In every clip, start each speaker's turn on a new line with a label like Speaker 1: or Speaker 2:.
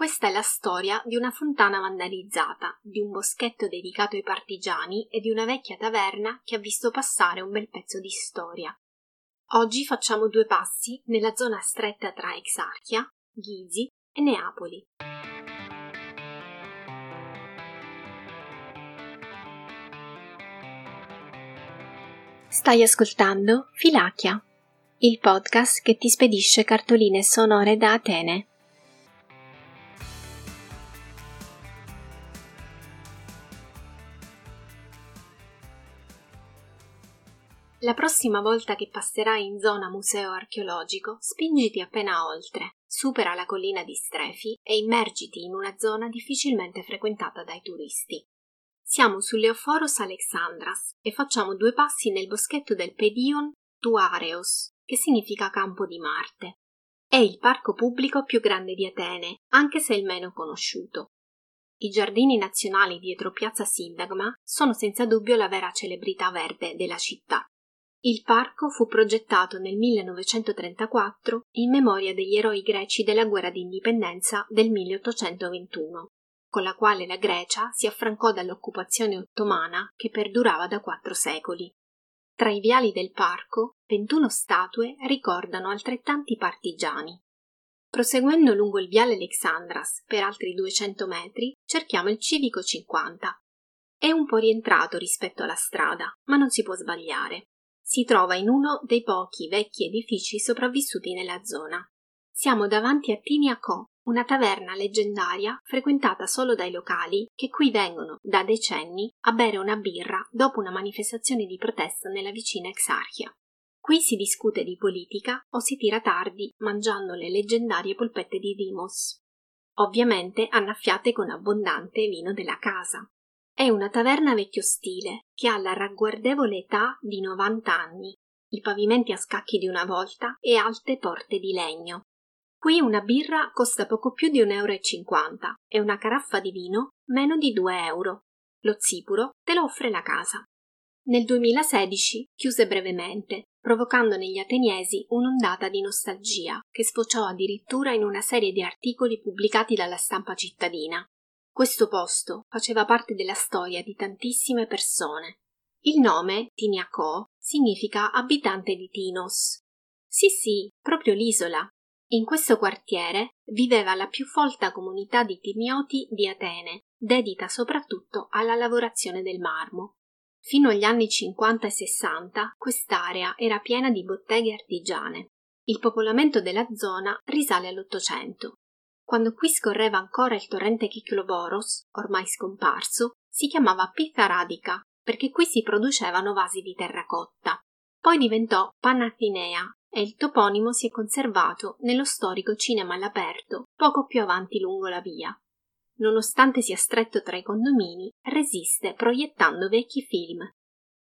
Speaker 1: Questa è la storia di una fontana vandalizzata, di un boschetto dedicato ai partigiani e di una vecchia taverna che ha visto passare un bel pezzo di storia. Oggi facciamo due passi nella zona stretta tra Exarchia, Ghisi e Neapoli. Stai ascoltando Filachia, il podcast che ti spedisce cartoline sonore da Atene. La prossima volta che passerai in zona museo archeologico, spingiti appena oltre, supera la collina di Strefi e immergiti in una zona difficilmente frequentata dai turisti. Siamo sull'Eophoros Alexandras e facciamo due passi nel boschetto del Pedion Tuareos, che significa campo di Marte. È il parco pubblico più grande di Atene, anche se il meno conosciuto. I giardini nazionali dietro piazza Sindagma sono senza dubbio la vera celebrità verde della città. Il parco fu progettato nel 1934 in memoria degli eroi greci della guerra d'indipendenza del 1821, con la quale la Grecia si affrancò dall'occupazione ottomana che perdurava da quattro secoli. Tra i viali del parco, 21 statue ricordano altrettanti partigiani. Proseguendo lungo il viale Alexandras per altri 200 metri, cerchiamo il civico 50. È un po' rientrato rispetto alla strada, ma non si può sbagliare si trova in uno dei pochi vecchi edifici sopravvissuti nella zona. Siamo davanti a Tinia Co, una taverna leggendaria frequentata solo dai locali che qui vengono da decenni a bere una birra dopo una manifestazione di protesta nella vicina Exarchia. Qui si discute di politica o si tira tardi mangiando le leggendarie polpette di Dimos, ovviamente annaffiate con abbondante vino della casa. È una taverna vecchio stile che ha la ragguardevole età di 90 anni, i pavimenti a scacchi di una volta e alte porte di legno. Qui una birra costa poco più di 1,50 euro e una caraffa di vino meno di 2 euro. Lo zipuro te lo offre la casa. Nel 2016 chiuse brevemente, provocando negli ateniesi un'ondata di nostalgia che sfociò addirittura in una serie di articoli pubblicati dalla stampa cittadina, questo posto faceva parte della storia di tantissime persone. Il nome, Tiniacò, significa abitante di Tinos. Sì, sì, proprio l'isola. In questo quartiere viveva la più folta comunità di timioti di Atene, dedita soprattutto alla lavorazione del marmo. Fino agli anni 50 e 60 quest'area era piena di botteghe artigiane. Il popolamento della zona risale all'Ottocento. Quando qui scorreva ancora il torrente Chicloboros, ormai scomparso, si chiamava Pitha Radica, perché qui si producevano vasi di terracotta. Poi diventò Panatinea e il toponimo si è conservato nello storico cinema all'aperto poco più avanti lungo la via. Nonostante sia stretto tra i condomini, resiste proiettando vecchi film.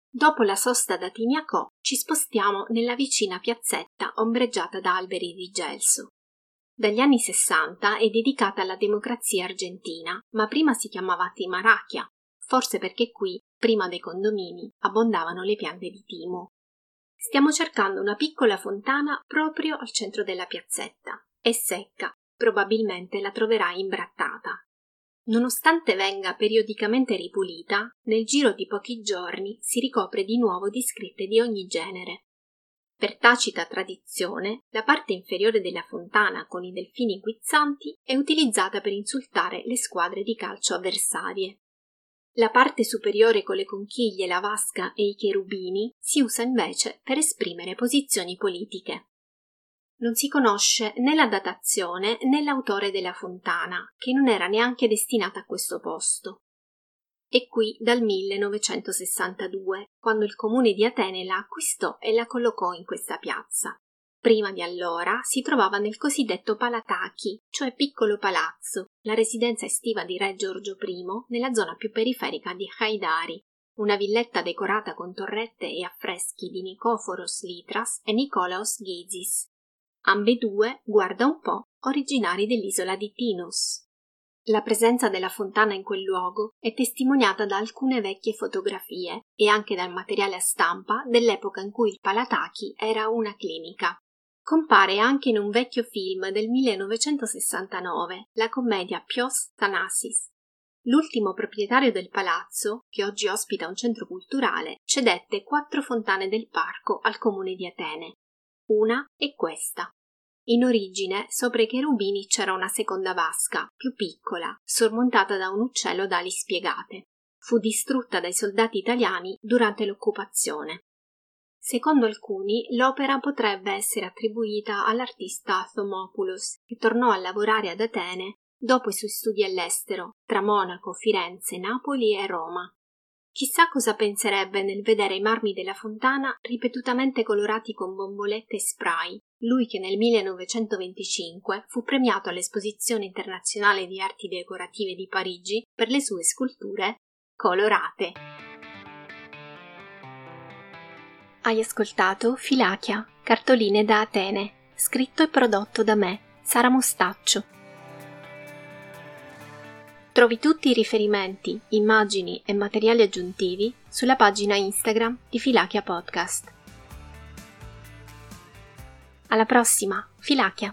Speaker 1: Dopo la sosta da Tiniacò ci spostiamo nella vicina piazzetta ombreggiata da alberi di gelso. Dagli anni sessanta è dedicata alla democrazia argentina, ma prima si chiamava Timarachia, forse perché qui, prima dei condomini, abbondavano le piante di timo. Stiamo cercando una piccola fontana proprio al centro della piazzetta. È secca, probabilmente la troverai imbrattata. Nonostante venga periodicamente ripulita, nel giro di pochi giorni si ricopre di nuovo di scritte di ogni genere. Per tacita tradizione, la parte inferiore della fontana con i delfini guizzanti è utilizzata per insultare le squadre di calcio avversarie. La parte superiore con le conchiglie, la vasca e i cherubini si usa invece per esprimere posizioni politiche. Non si conosce né la datazione né l'autore della fontana, che non era neanche destinata a questo posto e qui dal 1962, quando il comune di Atene la acquistò e la collocò in questa piazza. Prima di allora si trovava nel cosiddetto Palataki, cioè piccolo palazzo, la residenza estiva di re Giorgio I nella zona più periferica di Haidari, una villetta decorata con torrette e affreschi di Nicoforos Litras e Nicolaos Ghizis, ambedue, guarda un po', originari dell'isola di Tinos. La presenza della fontana in quel luogo è testimoniata da alcune vecchie fotografie e anche dal materiale a stampa dell'epoca in cui il Palataki era una clinica. Compare anche in un vecchio film del 1969, la commedia Pios Thanasis. L'ultimo proprietario del palazzo, che oggi ospita un centro culturale, cedette quattro fontane del parco al comune di Atene. Una è questa. In origine, sopra i cherubini c'era una seconda vasca, più piccola, sormontata da un uccello d'ali spiegate. Fu distrutta dai soldati italiani durante l'occupazione. Secondo alcuni, l'opera potrebbe essere attribuita all'artista Thomopoulos, che tornò a lavorare ad Atene dopo i suoi studi all'estero, tra Monaco, Firenze, Napoli e Roma. Chissà cosa penserebbe nel vedere i marmi della fontana ripetutamente colorati con bombolette e spray, lui che nel 1925 fu premiato all'Esposizione internazionale di arti decorative di Parigi per le sue sculture colorate. Hai ascoltato Filachia, cartoline da Atene, scritto e prodotto da me, Sara Mostaccio. Trovi tutti i riferimenti, immagini e materiali aggiuntivi sulla pagina Instagram di Filachia Podcast. Alla prossima, Filachia!